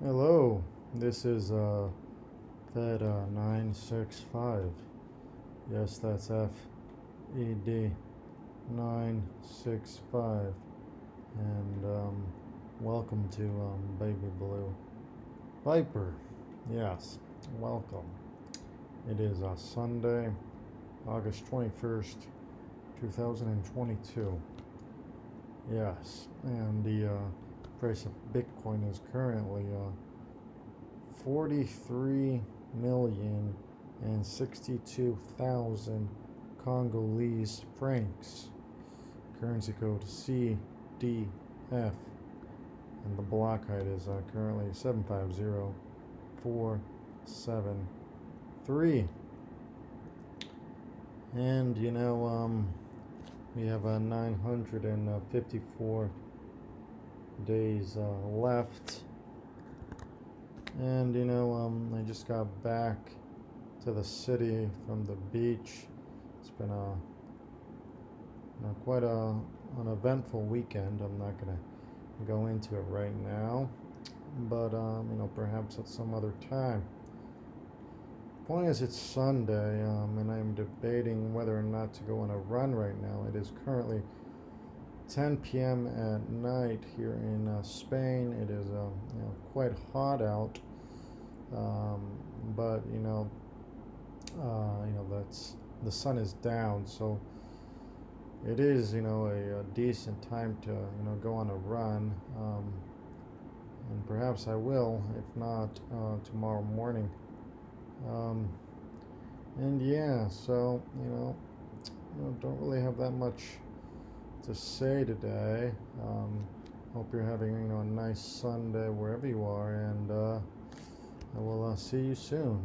Hello, this is uh, Fed uh, 965. Yes, that's F E D 965. And um, welcome to um, Baby Blue Viper. Yes, welcome. It is a Sunday, August 21st, 2022. Yes, and the uh, price of Bitcoin is currently uh, 43 million and 62,000 Congolese francs. Currency code CDF. And the block height is uh, currently 750473. And you know, um, we have a 954 days uh, left. And you know, um, I just got back to the city from the beach. It's been a you know, quite a an eventful weekend. I'm not gonna go into it right now, but um, you know, perhaps at some other time. Point is, it's Sunday, um, and I'm debating whether or not to go on a run right now. It is currently 10 p.m. at night here in uh, Spain. It is uh, you know, quite hot out, um, but you know, uh, you know that's the sun is down, so it is you know a, a decent time to you know go on a run, um, and perhaps I will, if not uh, tomorrow morning. Um, and yeah, so you know, you know, don't really have that much to say today. Um, hope you're having you know a nice Sunday wherever you are, and uh, I will uh, see you soon.